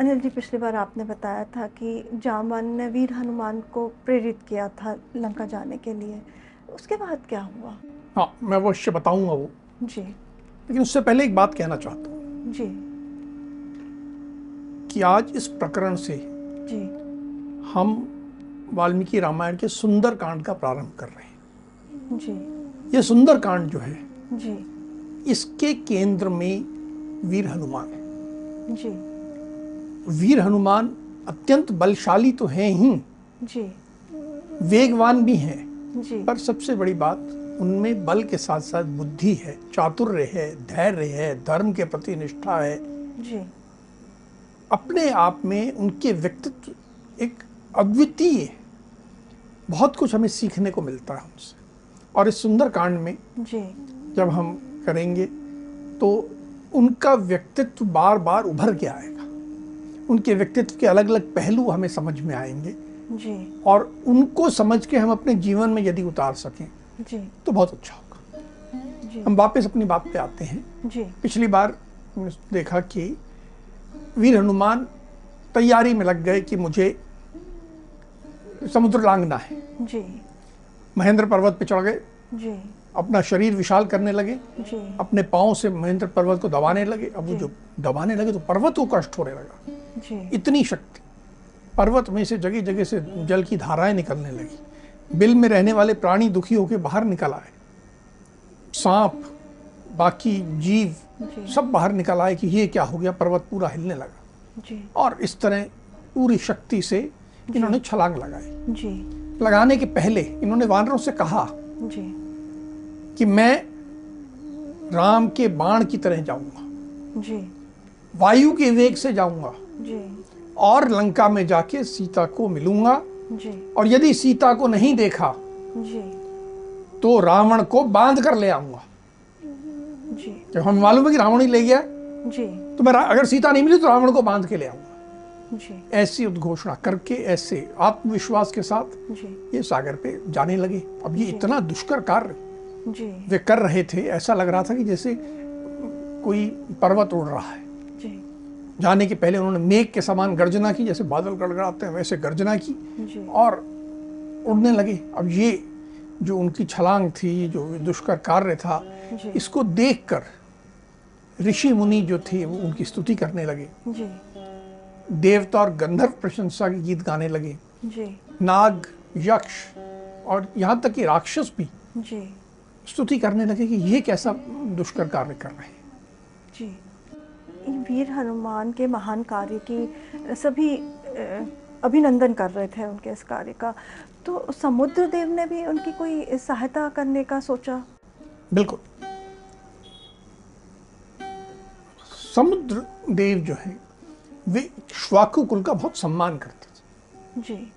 अनिल जी पिछली बार आपने बताया था कि जामवन ने वीर हनुमान को प्रेरित किया था लंका जाने के लिए। उसके बाद क्या हुआ? हाँ मैं अवश्य बताऊँगा वो। जी। लेकिन उससे पहले एक बात कहना चाहता हूँ। जी। कि आज इस प्रकरण से जी। हम वाल्मीकि रामायण के सुंदर कांड का प्रारंभ कर रहे हैं। जी। ये सुंदर कांड जो है जी। इसके केंद्र में वीर हनुमान है। जी। वीर हनुमान अत्यंत बलशाली तो हैं ही। जी। वेगवान भी हैं। जी। पर सबसे बड़ी बात उनमें बल के साथ साथ बुद्धि है चातुर्य है धैर्य है धर्म के प्रति निष्ठा है। जी। अपने आप में उनके व्यक्तित्व एक अद्वितीय बहुत कुछ हमें सीखने को मिलता है उनसे। और इस सुंदर कांड में जी। जब हम करेंगे तो उनका व्यक्तित्व बार बार उभर के आएगा उनके व्यक्तित्व के अलग अलग पहलू हमें समझ में आएँगे। जी। और उनको समझ के हम अपने जीवन में यदि उतार सकें जी। तो बहुत अच्छा होगा। जी। हम वापस अपनी बात पे आते हैं। जी। पिछली बार देखा कि वीर हनुमान तैयारी में लग गए कि मुझे समुद्र लांगना है। जी। महेंद्र पर्वत पे चढ़ गए। जी। अपना शरीर विशाल करने लगे। जी। अपने पाँव से महेंद्र पर्वत को दबाने लगे। अब वो जो दबाने लगे तो पर्वत को कष्ट होने लगा। इतनी शक्ति। पर्वत में से जगह जगह से जल की धाराएँ निकलने लगी। बिल में रहने वाले प्राणी दुखी होकर बाहर निकल आए। सांप बाकी जीव जी। सब बाहर निकल आए कि ये क्या हो गया? पर्वत पूरा हिलने लगा। जी। और इस तरह पूरी शक्ति से इन्होंने छलांग लगाई। जी। लगाने के पहले इन्होंने वानरों से कहा जी। कि मैं राम के बाण की तरह जाऊँगा। जी। वायु के वेग से जाऊँगा। जी। और लंका में जाके सीता को मिलूँगा। जी। और यदि सीता को नहीं देखा जी। तो रावण को बाँध कर ले आऊँगा। जी। जब हमें मालूम है कि रावण ही ले गया जी। तो मैं अगर सीता नहीं मिली तो रावण को बाँध के ले आऊँगा। जी। ऐसी उद्घोषणा करके ऐसे आत्मविश्वास के साथ जी। ये सागर पे जाने लगे। अब ये इतना दुष्कर कार्य जी। वे कर रहे थे ऐसा लग रहा था कि जैसे कोई पर्वत उड़ रहा है। जाने के पहले उन्होंने मेघ के समान गर्जना की जैसे बादल गड़गड़ाते हैं वैसे गर्जना की। और उड़ने लगे। अब ये जो उनकी छलांग थी जो दुष्कर कार्य था इसको देखकर ऋषि मुनि जो थे वो उनकी स्तुति करने लगे। जी। देवता और गंधर्व प्रशंसा के गीत गाने लगे। जी। नाग यक्ष और यहाँ तक कि राक्षस भी जी। स्तुति करने लगे कि ये कैसा दुष्कर कार्य कर रहे हैं। जी। इन वीर हनुमान के महान कार्य की सभी अभिनंदन कर रहे थे उनके इस कार्य का। तो समुद्र देव ने भी उनकी कोई सहायता करने का सोचा? बिल्कुल। समुद्र देव जो है वे श्वाकु कुल का बहुत सम्मान करते थे। जी।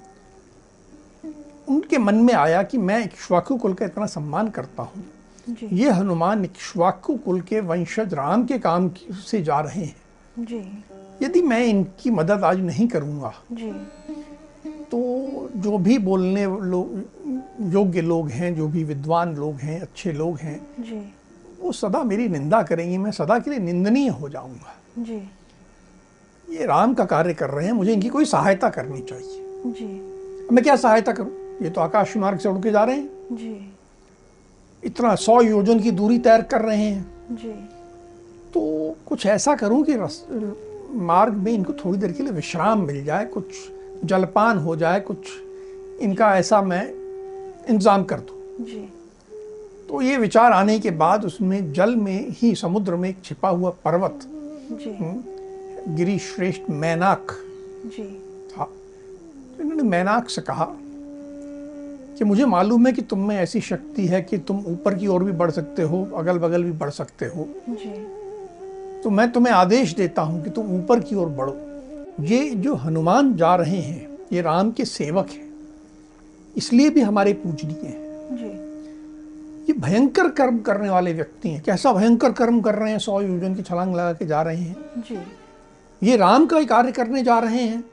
उनके मन में आया कि मैं इक्ष्वाकु कुल का इतना सम्मान करता हूँ। ये हनुमान इक्ष्वाकु कुल के वंशज राम के काम से जा रहे हैं। जी। यदि मैं इनकी मदद आज नहीं करूँगा तो जो भी बोलने लोग योग्य लोग हैं जो भी विद्वान लोग हैं अच्छे लोग हैं जी। वो सदा मेरी निंदा करेंगे मैं सदा के लिए निंदनीय हो जाऊँगा। जी। ये राम का कार्य कर रहे हैं मुझे इनकी कोई सहायता करनी चाहिए। जी। मैं क्या सहायता करूँ? ये तो आकाश मार्ग से उड़ के जा रहे हैं। जी। इतना सौ योजन की दूरी तैर कर रहे हैं। जी। तो कुछ ऐसा करूँ कि रस, मार्ग में इनको थोड़ी देर के लिए विश्राम मिल जाए कुछ जलपान हो जाए कुछ इनका ऐसा मैं इंतज़ाम कर दूँ। जी। तो ये विचार आने के बाद उसमें जल में ही समुद्र में एक छिपा हुआ पर्वत जी। गिरी श्रेष्ठ मैनाक जी। था। तो इन्होंने मैनाक से कहा कि मुझे मालूम है कि तुम में ऐसी शक्ति है कि तुम ऊपर की ओर भी बढ़ सकते हो अगल बगल भी बढ़ सकते हो। जी। तो मैं तुम्हें आदेश देता हूँ कि तुम ऊपर की ओर बढ़ो। ये जो हनुमान जा रहे हैं ये राम के सेवक हैं। इसलिए भी हमारे पूजनीय हैं। जी। ये भयंकर कर्म करने वाले व्यक्ति हैं। कैसा भयंकर कर्म कर रहे हैं सौ योजन की छलांग लगा के जा रहे हैं। जी। ये राम का कार्य करने जा रहे हैं।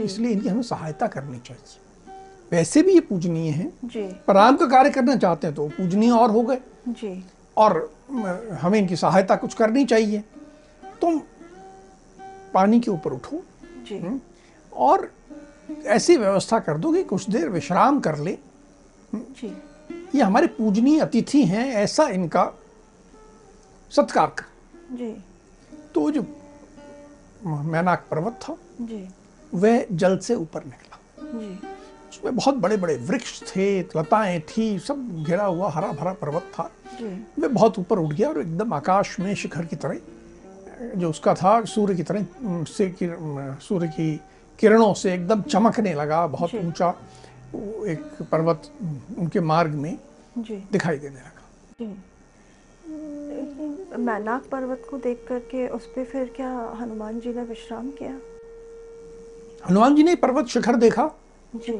इसलिए इनकी हमें सहायता करनी चाहिए। वैसे भी ये पूजनीय है। जी। पर राम का कार्य करना चाहते हैं तो पूजनीय और हो गए। जी। और हमें इनकी सहायता कुछ करनी चाहिए। तुम पानी के ऊपर उठो। जी। और ऐसी व्यवस्था कर दो कि कुछ देर विश्राम कर ले। जी। ये हमारे पूजनीय अतिथि हैं ऐसा इनका सत्कार कर। जी। तो जो मैनाक पर्वत था जी। वह जल से ऊपर निकला। जी। उसमें बहुत बड़े बड़े वृक्ष थे लताएँ थी सब घिरा हुआ हरा भरा पर्वत था। वह बहुत ऊपर उठ गया और एकदम आकाश में शिखर की तरह जो उसका था सूर्य की तरह से किर- सूर्य की किरणों से एकदम चमकने लगा बहुत ऊँचा एक पर्वत उनके मार्ग में दिखाई देने लगा। मैनाक पर्वत को देख करके उस पे फिर क्या हनुमान जी ने विश्राम किया? हनुमान जी ने पर्वत शिखर देखा। जी।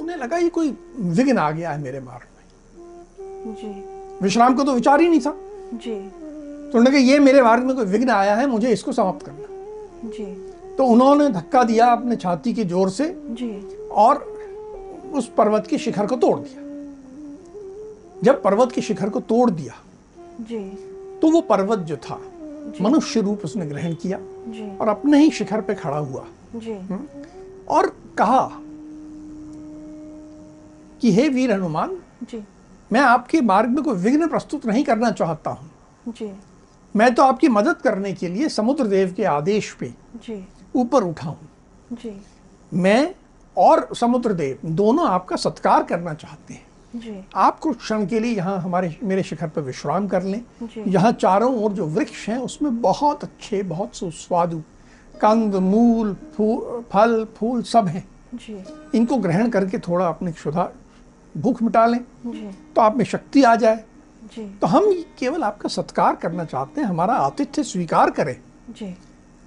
उन्हें लगा ये कोई विघ्न आ गया है मेरे मार्ग में। जी। विश्राम का तो विचार ही नहीं था। जी। तो उन्होंने कहा ये मेरे मार्ग में कोई विघ्न आया है मुझे इसको समाप्त करना। जी। तो उन्होंने धक्का दिया अपने छाती की ज़ोर से जी। और उस पर्वत के शिखर को तोड़ दिया। जब पर्वत के शिखर को तोड़ दिया जी। तो वो पर्वत जो था मनुष्य रूप उसने ग्रहण किया जी। और अपने ही शिखर पे खड़ा हुआ। जी। और कहा कि हे वीर हनुमान जी। मैं आपके मार्ग में कोई विघ्न प्रस्तुत नहीं करना चाहता हूँ। जी। मैं तो आपकी मदद करने के लिए समुद्र देव के आदेश पे जी। ऊपर उठा हूँ। जी। मैं और समुद्र देव दोनों आपका सत्कार करना चाहते हैं। जी। आप कुछ क्षण के लिए यहाँ हमारे मेरे शिखर पर विश्राम कर लें। जी। यहाँ चारों ओर जो वृक्ष हैं उसमें बहुत अच्छे बहुत सुस्वादु कंद मूल फू, फल फूल सब हैं। जी। इनको ग्रहण करके थोड़ा अपनी क्षुधा भूख मिटा लें। तो आप में शक्ति आ जाए। जी। तो हम केवल आपका सत्कार करना चाहते हैं हमारा आतिथ्य स्वीकार करें। जी।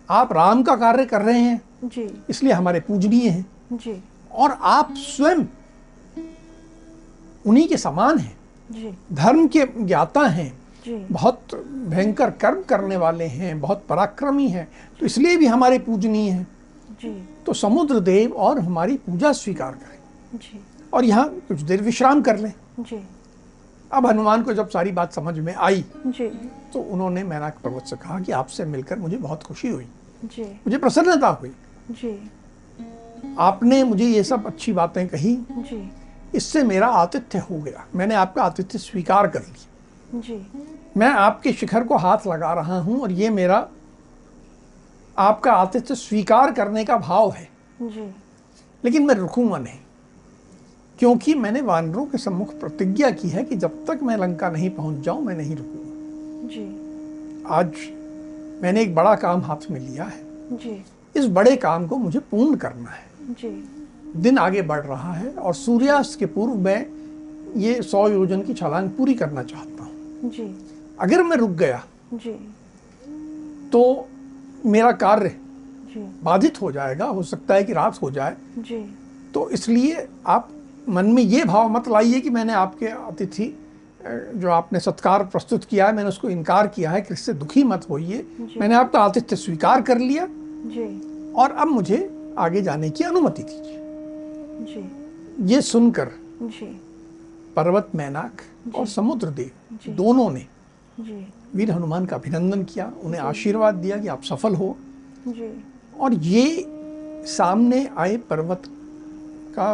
आप राम का कार्य कर रहे हैं। जी। इसलिए हमारे पूजनीय हैं। जी। और आप स्वयं उन्हीं के समान हैं। जी। धर्म के ज्ञाता हैं। बहुत भयंकर कर्म करने वाले हैं बहुत पराक्रमी हैं तो इसलिए भी हमारे पूजनीय हैं। तो समुद्र देव और हमारी पूजा स्वीकार करें। और यहाँ कुछ देर विश्राम कर लें। अब हनुमान को जब सारी बात समझ में आई जी। तो उन्होंने मैनाक पर्वत से कहा कि आपसे मिलकर मुझे बहुत खुशी हुई। जी। मुझे प्रसन्नता हुई। जी। आपने मुझे ये सब अच्छी बातें कही। जी। इससे मेरा आतिथ्य हो गया। मैंने आपका आतिथ्य स्वीकार कर लिया। जी। मैं आपके शिखर को हाथ लगा रहा हूँ और ये मेरा आपका आतिथ्य स्वीकार करने का भाव है। जी। लेकिन मैं रुकूँगा नहीं क्योंकि मैंने वानरों के सम्मुख प्रतिज्ञा की है कि जब तक मैं लंका नहीं पहुँच जाऊँ मैं नहीं रुकूँगा। जी। आज मैंने एक बड़ा काम हाथ में लिया है। जी। इस बड़े काम को मुझे पूर्ण करना है। जी। दिन आगे बढ़ रहा है और सूर्यास्त के पूर्व मैं ये सौ योजन की छलांग पूरी करना चाहता हूँ जी। अगर मैं रुक गया जी। तो मेरा कार्य बाधित हो जाएगा हो सकता है कि रात हो जाए। जी। तो इसलिए आप मन में ये भाव मत लाइए कि मैंने आपके अतिथि जो आपने सत्कार प्रस्तुत किया है मैंने उसको इनकार किया है कि इससे दुखी मत होइए। मैंने आपका आतिथ्य स्वीकार कर लिया। जी। और अब मुझे आगे जाने की अनुमति दीजिए। जी। ये सुनकर जी। पर्वत मैनाक और समुद्र देव दोनों ने जी। वीर हनुमान का अभिनंदन किया उन्हें आशीर्वाद दिया कि आप सफल हो। जी। और ये सामने आए पर्वत का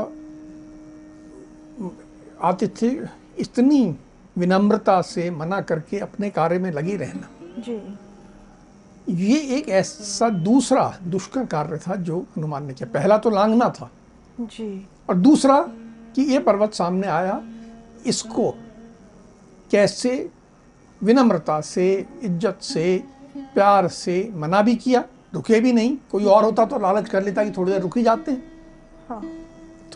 आतिथ्य इतनी विनम्रता से मना करके अपने कार्य में लगी रहना। जी। ये एक ऐसा दूसरा दुष्कर कार्य था जो हनुमान ने किया। पहला तो लांगना था जी। और दूसरा कि ये पर्वत सामने आया इसको कैसे विनम्रता से इज़्ज़त से प्यार से मना भी किया रुके भी नहीं। कोई और होता तो लालच कर लेता कि थोड़ी देर रुक ही जाते हैं। हाँ।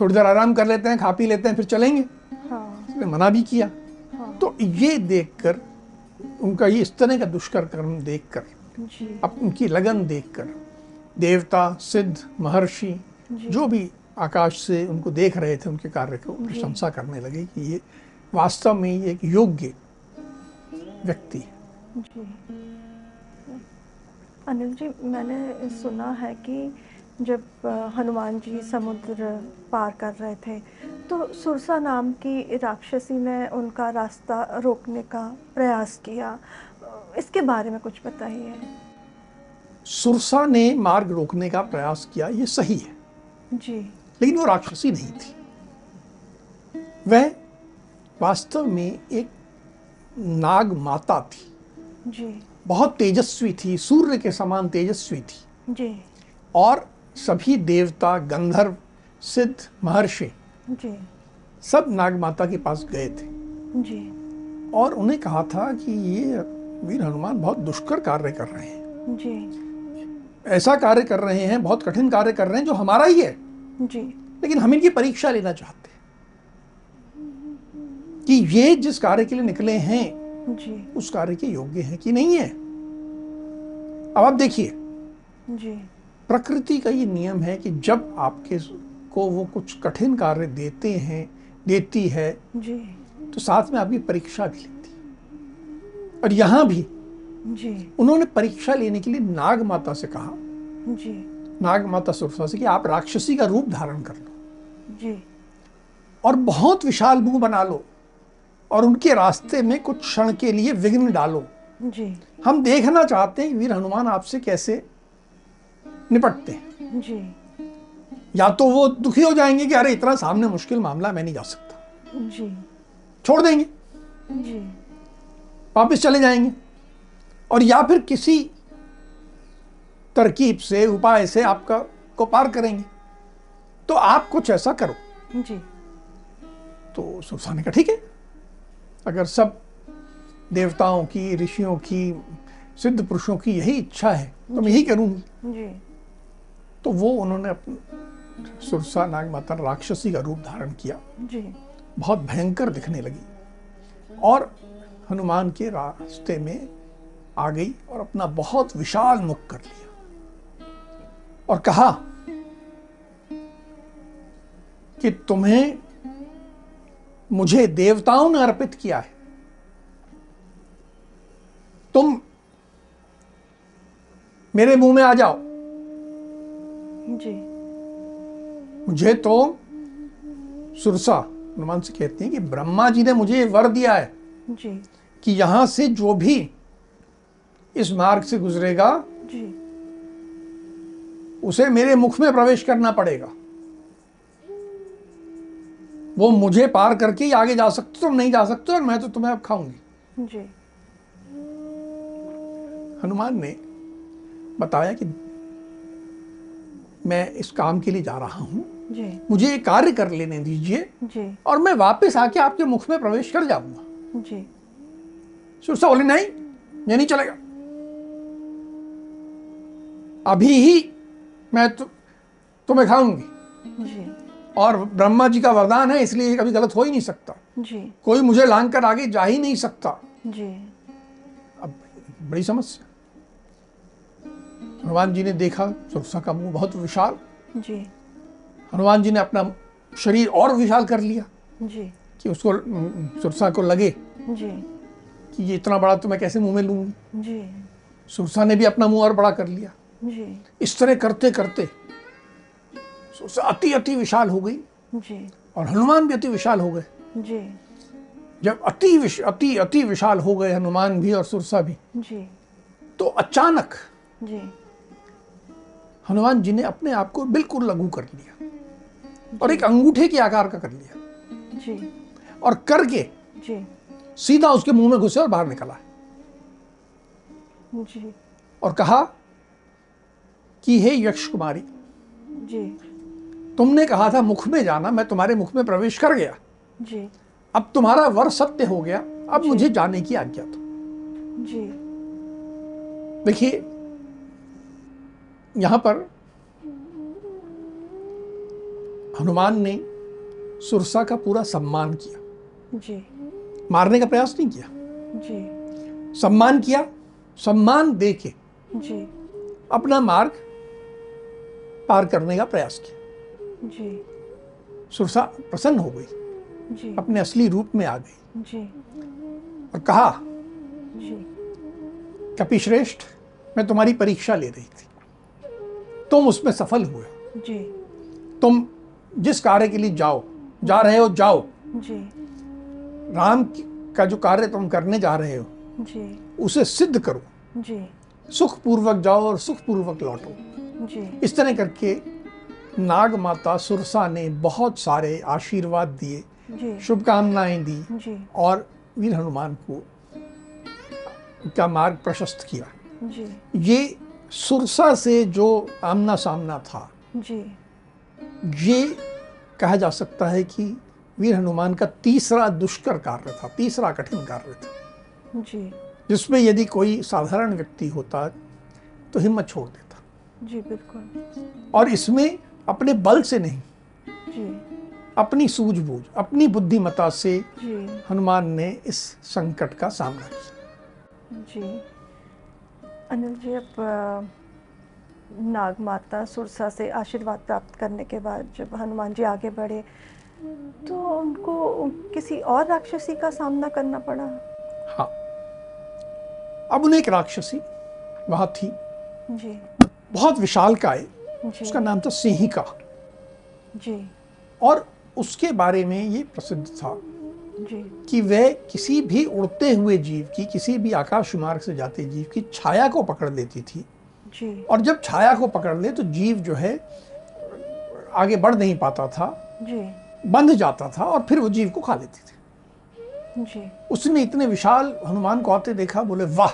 थोड़ी देर आराम कर लेते हैं खा पी लेते हैं फिर चलेंगे। हाँ। उसने मना भी किया। हाँ। तो ये देखकर उनका ये इस तरह का दुष्कर कर्म देखकर अब उनकी लगन देखकर देवता सिद्ध महर्षि जो भी आकाश से उनको देख रहे थे उनके कार्य को प्रशंसा करने लगे कि ये वास्तव में एक योग्य व्यक्ति है। जी। अनिल जी मैंने सुना है कि जब हनुमान जी समुद्र पार कर रहे थे तो सुरसा नाम की राक्षसी ने उनका रास्ता रोकने का प्रयास किया। इसके बारे में कुछ बताइए। सुरसा ने मार्ग रोकने का प्रयास किया ये सही है। जी। लेकिन वो राक्षसी नहीं थी। वह वास्तव में एक नाग माता थी। जी। बहुत तेजस्वी थी सूर्य के समान तेजस्वी थी। जी। और सभी देवता गंधर्व सिद्ध महर्षि जी। सब नाग माता के पास गए थे। जी। और उन्हें कहा था कि ये वीर हनुमान बहुत दुष्कर कार्य कर रहे हैं। जी। ऐसा कार्य कर रहे हैं बहुत कठिन कार्य कर रहे हैं जो हमारा ही है। जी। लेकिन हम इनकी परीक्षा लेना चाहते हैं कि ये जिस कार्य के लिए निकले हैं जी। उस कार्य के योग्य हैं कि नहीं है? अब आप देखिए। जी। प्रकृति का ये नियम है कि जब आपके को वो कुछ कठिन कार्य देते हैं देती है जी। तो साथ में आपकी परीक्षा भी लेती और यहाँ भी जी। उन्होंने परीक्षा लेने के लिए नाग माता से कहा। जी। नाग माता सुरसा से कि आप राक्षसी का रूप धारण कर लो। जी। और बहुत विशाल मुँह बना लो और उनके रास्ते में कुछ क्षण के लिए विघ्न डालो। जी। हम देखना चाहते हैं वीर हनुमान आपसे कैसे निपटते हैं। जी। या तो वो दुखी हो जाएँगे कि अरे इतना सामने मुश्किल मामला मैं नहीं जा सकता। जी। छोड़ देंगे। जी। वापस चले जाएँगे। और या फिर किसी तरकीब से उपाय से आपका को पार करेंगे। तो आप कुछ ऐसा करो। जी। तो सुरसा ने कहा ठीक है। अगर सब देवताओं की ऋषियों की सिद्ध पुरुषों की यही इच्छा है तो मैं यही करूँगी। जी। तो वो उन्होंने अपनी सुरसा नाग माता राक्षसी का रूप धारण किया। जी। बहुत भयंकर दिखने लगी और हनुमान के रास्ते में आ गई और अपना बहुत विशाल मुख कर लिया। और कहा कि तुम्हें मुझे देवताओं ने अर्पित किया है। तुम मेरे मुँह में आ जाओ। जी। मुझे तो सुरसा हनुमान से कहते हैं कि ब्रह्मा जी ने मुझे ये वर दिया है जी। कि यहाँ से जो भी इस मार्ग से गुजरेगा जी। उसे मेरे मुख में प्रवेश करना पड़ेगा। वो मुझे पार करके ही आगे जा सकते तुम नहीं जा सकते और मैं तो तुम्हें अब खाऊँगी। जी। हनुमान ने बताया कि मैं इस काम के लिए जा रहा हूँ। जी। मुझे ये कार्य कर लेने दीजिए और मैं वापस आके आपके मुख में प्रवेश कर जाऊँगा। जी। सुरसा बोली नहीं ये नहीं चलेगा। अभी ही मैं तु, तुम्हें खाऊँगी। जी। और ब्रह्मा जी का वरदान है इसलिए ये कभी गलत हो ही नहीं सकता। जी। कोई मुझे लांग कर आगे जा ही नहीं सकता। जी। अब बड़ी समस्या। हनुमान जी ने देखा सुरसा का मुँह बहुत विशाल। जी। हनुमान जी ने अपना शरीर और विशाल कर लिया। जी। कि उसको सुरसा को लगे जी। कि ये इतना बड़ा तो मैं कैसे मुँह में लूँगी? जी। सुरसा ने भी अपना मुँह और बड़ा कर लिया। जी। इस तरह करते करते अति अति विशाल हो गई जी। और हनुमान भी अति विशाल हो गए। जी। जब अति विश, अति अति विशाल हो गए हनुमान भी और सुरसा भी जी। तो अचानक जी। हनुमान जी ने अपने आप को बिल्कुल लघु कर लिया और एक अंगूठे के आकार का कर लिया। जी। और करके जी। सीधा उसके मुँह में घुसे और बाहर निकला। जी। और कहा कि हे यक्ष कुमारी? जी। तुमने कहा था मुख में जाना मैं तुम्हारे मुख में प्रवेश कर गया। जी। अब तुम्हारा वर सत्य हो गया अब मुझे जाने की आज्ञा दो। जी। देखिए यहाँ पर हनुमान ने सुरसा का पूरा सम्मान किया। जी। मारने का प्रयास नहीं किया। जी। सम्मान किया सम्मान दे के जी। अपना मार्ग पार करने का प्रयास किया। जी। सुरसा प्रसन्न हो गई। जी। अपने असली रूप में आ गई। जी। और कहा जी। कपिश्रेष्ठ मैं तुम्हारी परीक्षा ले रही थी। तुम उसमें सफल हुए। जी। तुम जिस कार्य के लिए जाओ जा रहे हो जाओ। जी। राम का जो कार्य तुम करने जा रहे हो जी। उसे सिद्ध करो। जी। सुख पूर्वक जाओ और सुख पूर्वक लौटो। जी। इस तरह करके नाग माता सुरसा ने बहुत सारे आशीर्वाद दिए शुभकामनाएँ दी जी। और वीर हनुमान को का मार्ग प्रशस्त किया। जी। ये सुरसा से जो आमना सामना था जी। ये कहा जा सकता है कि वीर हनुमान का तीसरा दुष्कर कार्य था तीसरा कठिन कार्य था। जी। जिसमें यदि कोई साधारण व्यक्ति होता तो हिम्मत छोड़ देता। जी बिल्कुल। और इसमें अपने बल से नहीं जी। अपनी सूझबूझ अपनी बुद्धिमता से जी। हनुमान ने इस संकट का सामना किया। जी। अनिल जी अब नाग माता सुरसा से आशीर्वाद प्राप्त करने के बाद जब हनुमान जी आगे बढ़े तो उनको किसी और राक्षसी का सामना करना पड़ा? हाँ। अब उन्हें एक राक्षसी वहाँ थी। जी। बहुत विशाल काय उसका नाम था सिंहिका। जी। और उसके बारे में ये प्रसिद्ध था जी। कि वह किसी भी उड़ते हुए जीव की किसी भी आकाश मार्ग से जाते जीव की छाया को पकड़ लेती थी। जी। और जब छाया को पकड़ ले तो जीव जो है आगे बढ़ नहीं पाता था। जी। बंध जाता था और फिर वो जीव को खा लेती थी। जी। उसने इतने विशाल हनुमान को आते देखा बोले वाह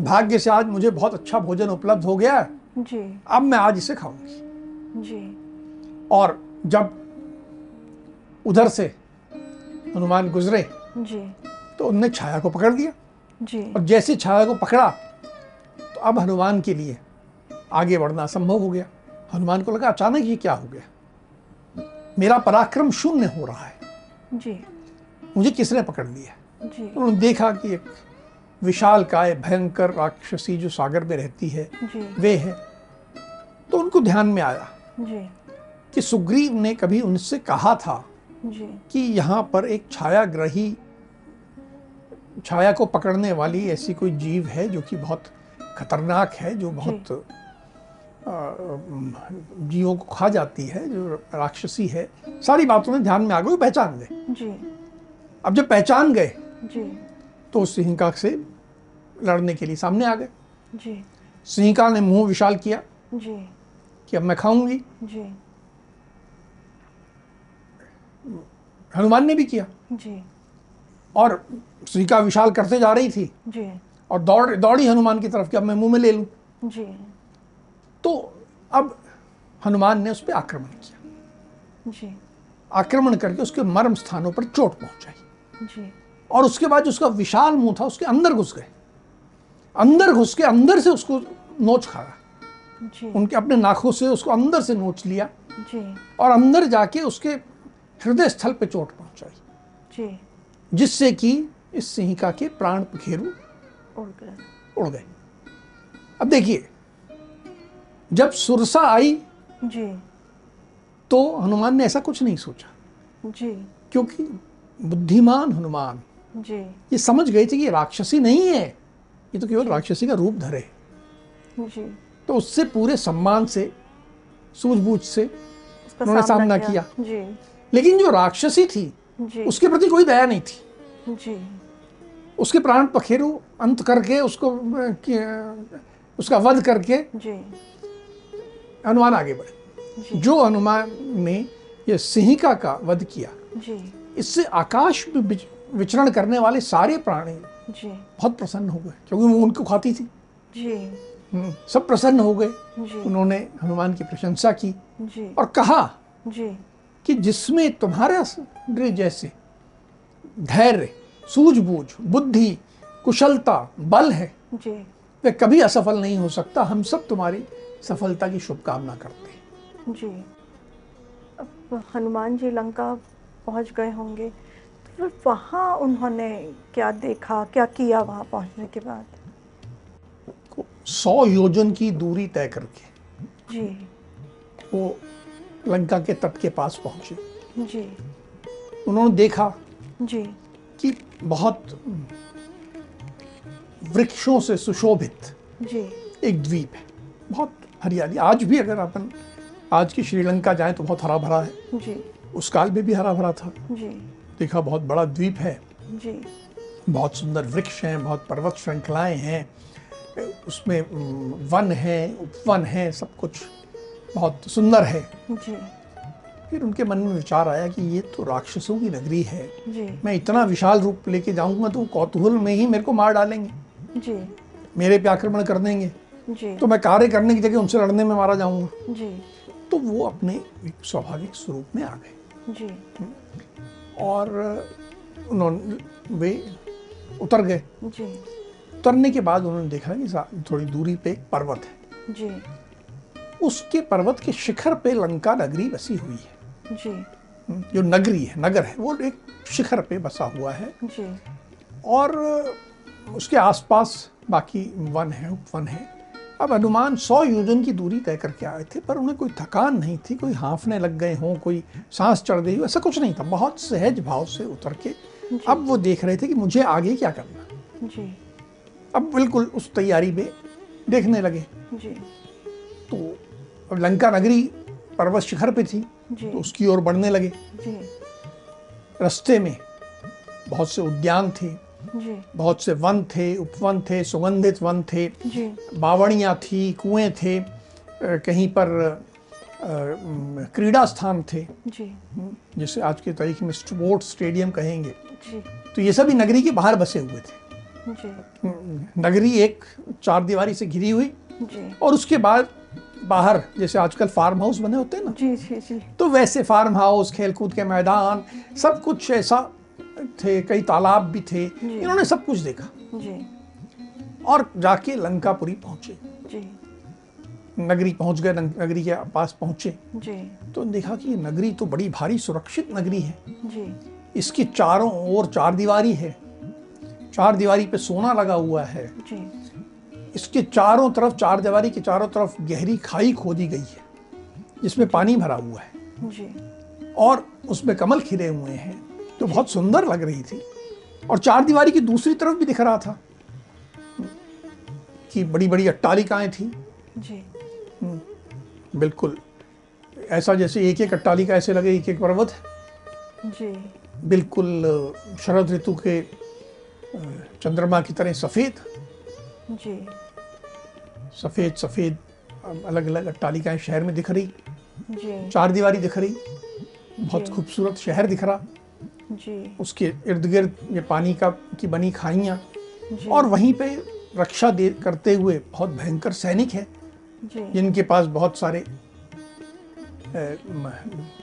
भाग्य से आज मुझे बहुत अच्छा भोजन उपलब्ध हो गया है, जी। अब मैं आज इसे खाऊँगी। जी। और जब उधर से हनुमान गुजरे जी। तो उनने छाया को पकड़ लिया। जी। और जैसे छाया को पकड़ा तो अब हनुमान के लिए आगे बढ़ना संभव हो गया। हनुमान को लगा अचानक ये क्या हो गया? मेरा पराक्रम शून्य हो रहा है। जी। मुझे किसने पकड़ लिया? जी। उन्होंने देखा कि एक विशाल काय भयंकर राक्षसी जो सागर में रहती है जी। वे है। तो उनको ध्यान में आया जी। कि सुग्रीव ने कभी उनसे कहा था जी। कि यहाँ पर एक छायाग्रही छाया को पकड़ने वाली ऐसी कोई जीव है जो कि बहुत खतरनाक है जो बहुत जीवों को खा जाती है जो राक्षसी है। सारी बातों में ध्यान में आ गई पहचान गए। जी। अब जब पहचान गए जी। तो उस सिंहिका से लड़ने के लिए सामने आ गए। जी। सिंहिका ने मुँह विशाल किया जी। कि अब मैं खाऊँगी। हनुमान ने भी किया। जी। और सिंहिका विशाल करते जा रही थी। जी। और दौड़ दौड़ी हनुमान की तरफ़ कि अब मैं मुँह में ले लूँ। जी। तो अब हनुमान ने उस पर आक्रमण किया। जी। आक्रमण करके उसके मर्म स्थानों पर चोट पहुंचाई। जी। और उसके बाद जो उसका विशाल मुँह था उसके अंदर घुस गए। अंदर घुस के अंदर से उसको नोच खाया। उनके अपने नाखों से उसको अंदर से नोच लिया। जी। और अंदर जाके उसके हृदय स्थल पे चोट पहुंचाई। जी। जिससे कि इस सिंहिका के प्राण पखेरु उड़ गए। उड़ गए। अब देखिए जब सुरसा आई जी। तो हनुमान ने ऐसा कुछ नहीं सोचा। जी। क्योंकि बुद्धिमान हनुमान जी। ये समझ गए थे कि राक्षसी नहीं है ये तो केवल राक्षसी का रूप धरे। जी। तो उससे पूरे सम्मान से सूझबूझ से उन्होंने सामना किया। जी। लेकिन जो राक्षसी थी जी। उसके प्रति कोई दया नहीं थी। जी। उसके प्राण पखेरु अंत करके उसको उसका वध करके जी। हनुमान आगे बढ़े। जो। हनुमान ने ये सिंहिका का वध किया जी। इससे आकाश में विचरण करने वाले सारे प्राणी जी। बहुत प्रसन्न हो गए क्योंकि वो उनको खाती थी। जी। हम्म, सब प्रसन्न हो गए। उन्होंने हनुमान की प्रशंसा की जी। और कहा जी। कि जिसमें तुम्हारा जैसे धैर्य सूझबूझ बुद्धि कुशलता बल है जी। वह कभी असफल नहीं हो सकता। हम सब तुम्हारी सफलता की शुभकामना करते हैं। जी। अब हनुमान जी लंका पहुँच गए होंगे। तो वहाँ उन्होंने क्या देखा क्या किया वहाँ पहुँचने के बाद? सौ योजन की दूरी तय करके। जी। वो लंका के तट के पास पहुँचे। जी। उन्होंने देखा जी। कि बहुत वृक्षों से सुशोभित जी। एक द्वीप है। बहुत हरियाली। आज भी अगर अपन आज की श्रीलंका जाएँ तो बहुत हरा भरा है। जी। उस काल में भी हरा भरा था। जी। देखा बहुत बड़ा द्वीप है। जी। बहुत सुंदर वृक्ष हैं बहुत पर्वत श्रृंखलाएँ हैं। उसमें वन है उपवन है सब कुछ बहुत सुंदर है। जी। फिर उनके मन में विचार आया कि ये तो राक्षसों की नगरी है। जी। मैं इतना विशाल रूप लेके जाऊँगा तो कौतूहल में ही मेरे को मार डालेंगे। जी। मेरे पे आक्रमण कर देंगे। जी। तो मैं कार्य करने की जगह उनसे लड़ने में मारा जाऊँगा। जी। तो वो अपने स्वाभाविक स्वरूप में आ गए। जी। और उन्होंने वे उतर गए। जी। उतरने के बाद उन्होंने देखा कि थोड़ी दूरी पे एक पर्वत है। जी। उसके पर्वत के शिखर पे लंका नगरी बसी हुई है। जी। जो नगरी है नगर है वो एक शिखर पे बसा हुआ है। जी। और उसके आसपास बाकी वन है उपवन है। अब हनुमान सौ योजन की दूरी तय करके आए थे पर उन्हें कोई थकान नहीं थी कोई हांफने लग गए हों कोई सांस चढ़ गई हो ऐसा कुछ नहीं था। बहुत सहज भाव से उतर के अब वो देख रहे थे कि मुझे आगे क्या करना जी। अब बिल्कुल उस तैयारी में देखने लगे। जी। तो अब लंका नगरी पर्वत शिखर पे थी जी। तो उसकी ओर बढ़ने लगे। जी। रास्ते में बहुत से उद्यान थे जी। बहुत से वन थे उपवन थे सुगंधित वन थे बावड़ियाँ थी कुएँ थे कहीं पर क्रीड़ा स्थान थे। जी। जैसे आज के तारीख में स्पोर्ट्स स्टेडियम कहेंगे। जी। तो ये सभी नगरी के बाहर बसे हुए थे। जी। नगरी एक चार दीवारी से घिरी हुई जी। और उसके बाद बाहर जैसे आजकल फार्म हाउस बने होते हैं ना। जी जी जी। तो वैसे फार्म हाउस खेलकूद के मैदान सब कुछ ऐसा थे कई तालाब भी थे इन्होंने सब कुछ देखा। जी। और जाके लंकापुरी पहुँचे। जी। नगरी पहुँच गए नगरी के पास पहुँचे। जी। तो देखा कि नगरी तो बड़ी भारी सुरक्षित नगरी है। जी। इसकी चारों ओर चार दीवारी है। चार दीवारी पे सोना लगा हुआ है। जी। इसके चारों तरफ़ चार दीवारी के चारों तरफ़ गहरी खाई खोदी गई है जिसमें पानी भरा हुआ है। जी। और उसमें कमल खिले हुए हैं। तो बहुत सुंदर लग रही थी। और चार दीवारी की दूसरी तरफ़ भी दिख रहा था कि बड़ी बड़ी अट्टालिकाएँ थी। जी। बिल्कुल। ऐसा जैसे एक एक अट्टालिका ऐसे लगे एक एक पर्वत। है जी। बिल्कुल शरद ऋतु के चंद्रमा की तरह सफ़ेद। जी। सफ़ेद सफ़ेद अलग अलग अट्टालिकाएँ शहर में दिख रही। जी। चार दीवारी दिख रही। बहुत खूबसूरत शहर दिख रहा। जी। उसके इर्द गिर्द ये पानी का की बनी खाइयाँ। और वहीं पे रक्षा दे करते हुए बहुत भयंकर सैनिक हैं। जिनके पास बहुत सारे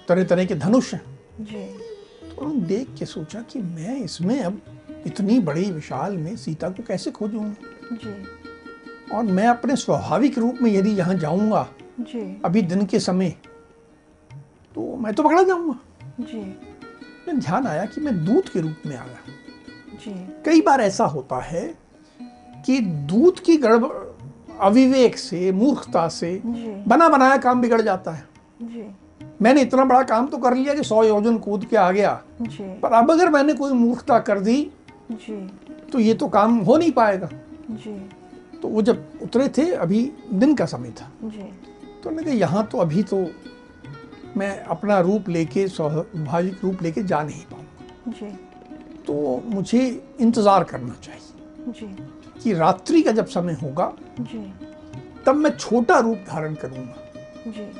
तरह तरह के धनुष हैं। तो उन्होंने देख के सोचा कि मैं इसमें अब इतनी बड़ी विशाल में सीता को कैसे खोजूँगा और मैं अपने स्वाभाविक रूप में यदि यहाँ जाऊँगा अभी दिन के समय तो मैं तो पकड़ा जाऊँगा। जी। मैं ध्यान आया कि मैं दूत के रूप में आ गया जी। कई बार ऐसा होता है कि दूत की गड़बड़ अविवेक से मूर्खता से बना बनाया काम बिगड़ जाता है। जी। मैंने इतना बड़ा काम तो कर लिया कि सौ योजन कूद के आ गया। जी। पर अब अगर मैंने कोई मूर्खता कर दी जी। तो ये तो काम हो नहीं पाएगा। जी। तो वो जब उतरे थे अभी दिन का समय था। जी। तो मैंने कहा यहाँ तो अभी तो मैं अपना रूप लेके स्वाभाविक रूप लेके जा नहीं पाऊँगा। जी। तो मुझे इंतज़ार करना चाहिए जी। कि रात्रि का जब समय होगा जी। तब मैं छोटा रूप धारण करूँगा। जी।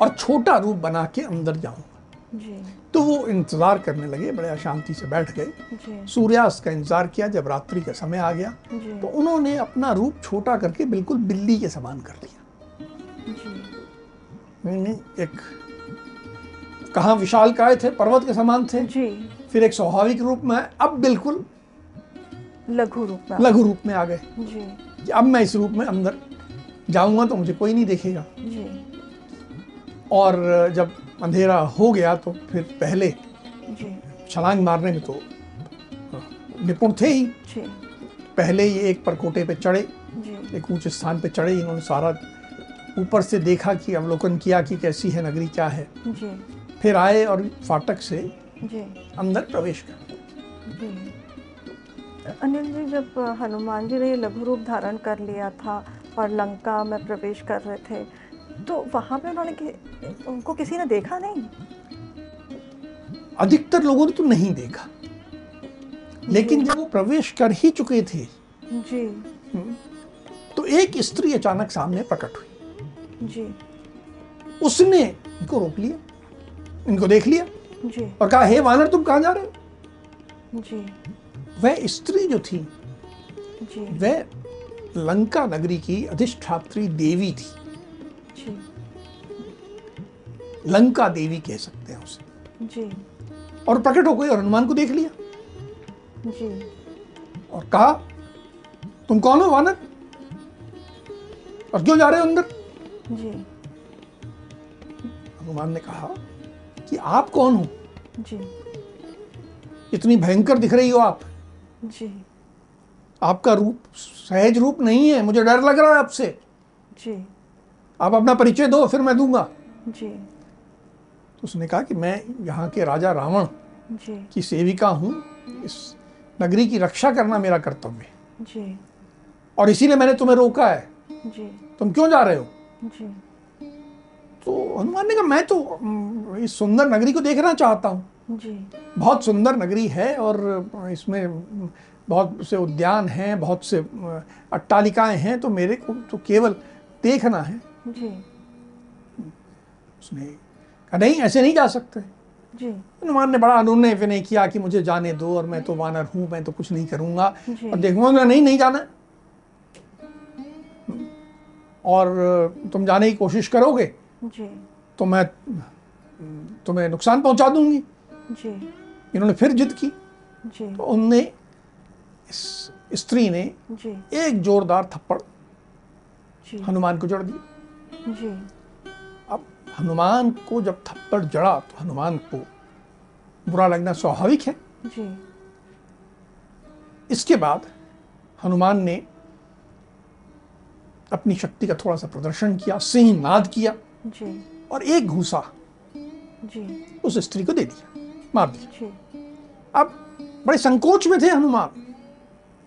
और छोटा रूप बना के अंदर जाऊँगा। जी। तो वो इंतज़ार करने लगे बड़े अशांति से बैठ गए। सूर्यास्त का इंतज़ार किया जब रात्रि का समय आ गया तो उन्होंने अपना रूप छोटा करके बिल्कुल बिल्ली के समान कर दिया। मैंने एक कहाँ विशाल काय थे पर्वत के समान थे। जी। फिर एक स्वाभाविक रूप में अब बिल्कुल लघु रूप में। लघु रूप में आ गए। जी। अब मैं इस रूप में अंदर जाऊँगा तो मुझे कोई नहीं देखेगा। जी। और जब अंधेरा हो गया तो फिर पहले जी। छलांग मारने में तो निपुण थे ही। जी। पहले ही एक परकोटे पे चढ़े एक ऊँचे स्थान पे चढ़े इन्होंने सारा ऊपर से देखा कि अवलोकन किया कि कैसी है नगरी क्या है। जी। फिर आए और फाटक से जी। अंदर प्रवेश कर। अनिल जी जब हनुमान जी ने लघु रूप धारण कर लिया था और लंका में प्रवेश कर रहे थे तो वहाँ पे उन्होंने कि, उनको किसी ने देखा नहीं? अधिकतर लोगों ने तो नहीं देखा। लेकिन जब वो प्रवेश कर ही चुके थे जी। तो एक स्त्री अचानक सामने प्रकट हुई। जी। उसने इनको रोक लिया इनको देख लिया जी। और कहा हे वानर तुम कहाँ जा रहे हो? जी। वह स्त्री जो थी जी। वह लंका नगरी की अधिष्ठात्री देवी थी। जी। लंका देवी कह सकते हैं उसे। जी। और प्रकट हो गई और हनुमान को देख लिया। जी। और कहा तुम कौन हो वानर? और क्यों जा रहे हो अंदर? जी। हनुमान ने कहा कि आप कौन हो? जी। इतनी भयंकर दिख रही हो आप। जी। आपका रूप सहज रूप नहीं है मुझे डर लग रहा है आपसे। जी। आप अपना परिचय दो फिर मैं दूँगा। जी। तो उसने कहा कि मैं यहाँ के राजा रावण जी। की सेविका हूँ। इस नगरी की रक्षा करना मेरा कर्तव्य है। जी। और इसीलिए मैंने तुम्हें रोका है। जी। तुम क्यों जा रहे हो? जी। तो हनुमान ने कहा मैं तो इस सुंदर नगरी को देखना चाहता हूँ। जी। बहुत सुंदर नगरी है और इसमें बहुत से उद्यान हैं बहुत से अट्टालिकाएँ हैं तो मेरे को तो केवल देखना है। जी। उसने कहा नहीं ऐसे नहीं जा सकते। हनुमान ने बड़ा अनुनय विनय किया कि मुझे जाने दो और मैं तो वानर हूँ मैं तो कुछ नहीं करूँगा। और देखूँगा नहीं नहीं जाना और तुम जाने की कोशिश करोगे जी। तो मैं तुम्हें नुकसान पहुँचा दूँगी। जी। इन्होंने फिर जिद की। जी। तो उनने इस स्त्री ने जी। एक जोरदार थप्पड़ जी। हनुमान को जड़ दिया जी। अब हनुमान को जब थप्पड़ जड़ा तो हनुमान को बुरा लगना स्वाभाविक है। जी। इसके बाद हनुमान ने अपनी शक्ति का थोड़ा सा प्रदर्शन किया सिंह नाद किया जी। और एक घूसा उस स्त्री को दे दिया मार दिया। जी। अब बड़े संकोच में थे हनुमान।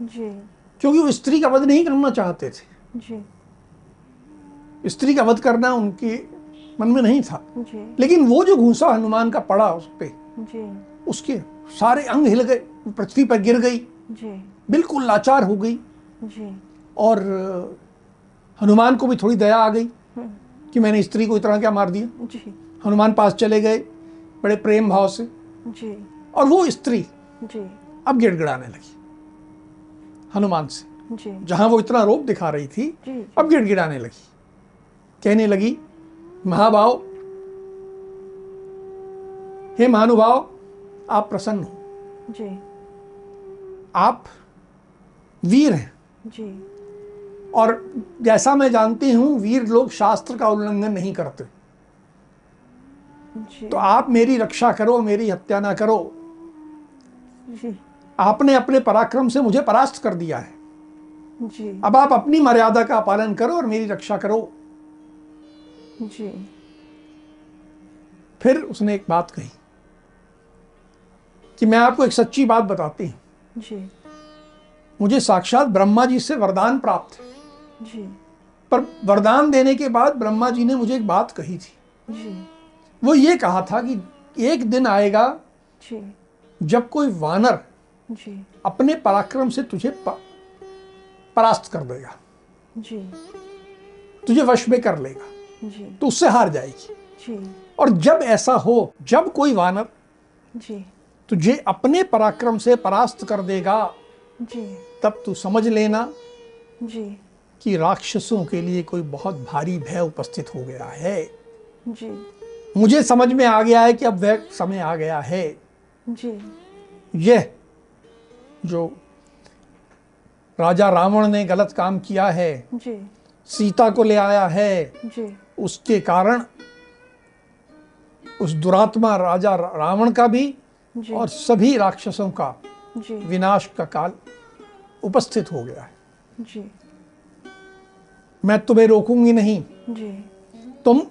जी। क्योंकि वो स्त्री का वध नहीं करना चाहते थे। जी। स्त्री का वध करना उनके मन में नहीं था। जी। लेकिन वो जो घूसा हनुमान का पड़ा उस पे जी। उसके सारे अंग हिल गए पृथ्वी पर गिर गई। जी। बिल्कुल लाचार हो गई। जी। और हनुमान को भी थोड़ी दया आ गई हम्म, कि मैंने स्त्री को इतना क्या मार दिया? जी। हनुमान पास चले गए बड़े प्रेम भाव से। जी। और वो स्त्री जी। अब गिड़गिड़ाने लगी हनुमान से। जी। जहाँ वो इतना रोप दिखा रही थी अब गिड़गिड़ाने लगी। कहने लगी महाभाव हे महानुभाव आप प्रसन्न हो। जी। आप वीर हैं। जी। और जैसा मैं जानती हूँ वीर लोग शास्त्र का उल्लंघन नहीं करते। जी। तो आप मेरी रक्षा करो मेरी हत्या ना करो। जी। आपने अपने पराक्रम से मुझे परास्त कर दिया है। जी। अब आप अपनी मर्यादा का पालन करो और मेरी रक्षा करो। जी। फिर उसने एक बात कही कि मैं आपको एक सच्ची बात बताती हूँ। जी। मुझे साक्षात ब्रह्मा जी से वरदान प्राप्त है। जी। पर वरदान देने के बाद ब्रह्मा जी ने मुझे एक बात कही थी। जी। वो ये कहा था कि एक दिन आएगा जी। जब कोई वानर जी। अपने पराक्रम से तुझे परास्त कर देगा। जी। तुझे वश में कर लेगा। जी। तो उससे हार जाएगी। जी। और जब ऐसा हो जब कोई वानर जी। तुझे अपने पराक्रम से परास्त कर देगा जी। तब तू समझ लेना जी। कि राक्षसों के लिए कोई बहुत भारी भय उपस्थित हो गया है। जी। मुझे समझ में आ गया है कि अब वह समय आ गया है। जी। यह जो राजा रावण ने गलत काम किया है जी। सीता को ले आया है जी। उसके कारण उस दुरात्मा राजा रावण का भी जी। और सभी राक्षसों का जी। विनाश का काल उपस्थित हो गया है। जी। मैं तुम्हें रोकूँगी नहीं। जी। तुम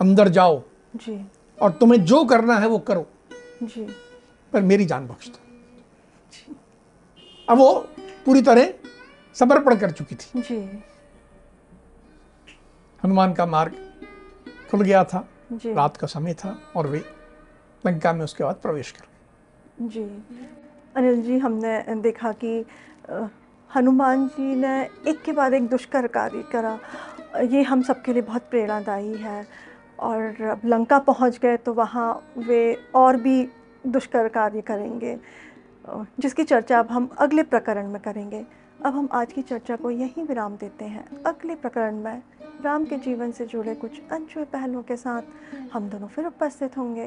अंदर जाओ जी। और तुम्हें जो करना है वो करो। जी। पर मेरी जान बख्श दो। अब वो पूरी तरह समर्पण कर चुकी थी। जी। हनुमान का मार्ग खुल गया था जी। रात का समय था और वे लंका में उसके बाद प्रवेश कर। जी। अनिल जी हमने देखा कि हनुमान जी ने एक के बाद एक दुष्कर कार्य करा। ये हम सबके लिए बहुत प्रेरणादायी है। और अब लंका पहुँच गए तो वहाँ वे और भी दुष्कर कार्य करेंगे जिसकी चर्चा अब हम अगले प्रकरण में करेंगे। अब हम आज की चर्चा को यहीं विराम देते हैं। अगले प्रकरण में राम के जीवन से जुड़े कुछ अनछुए पहलुओं के साथ हम दोनों फिर उपस्थित होंगे।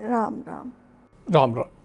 राम राम। राम राम।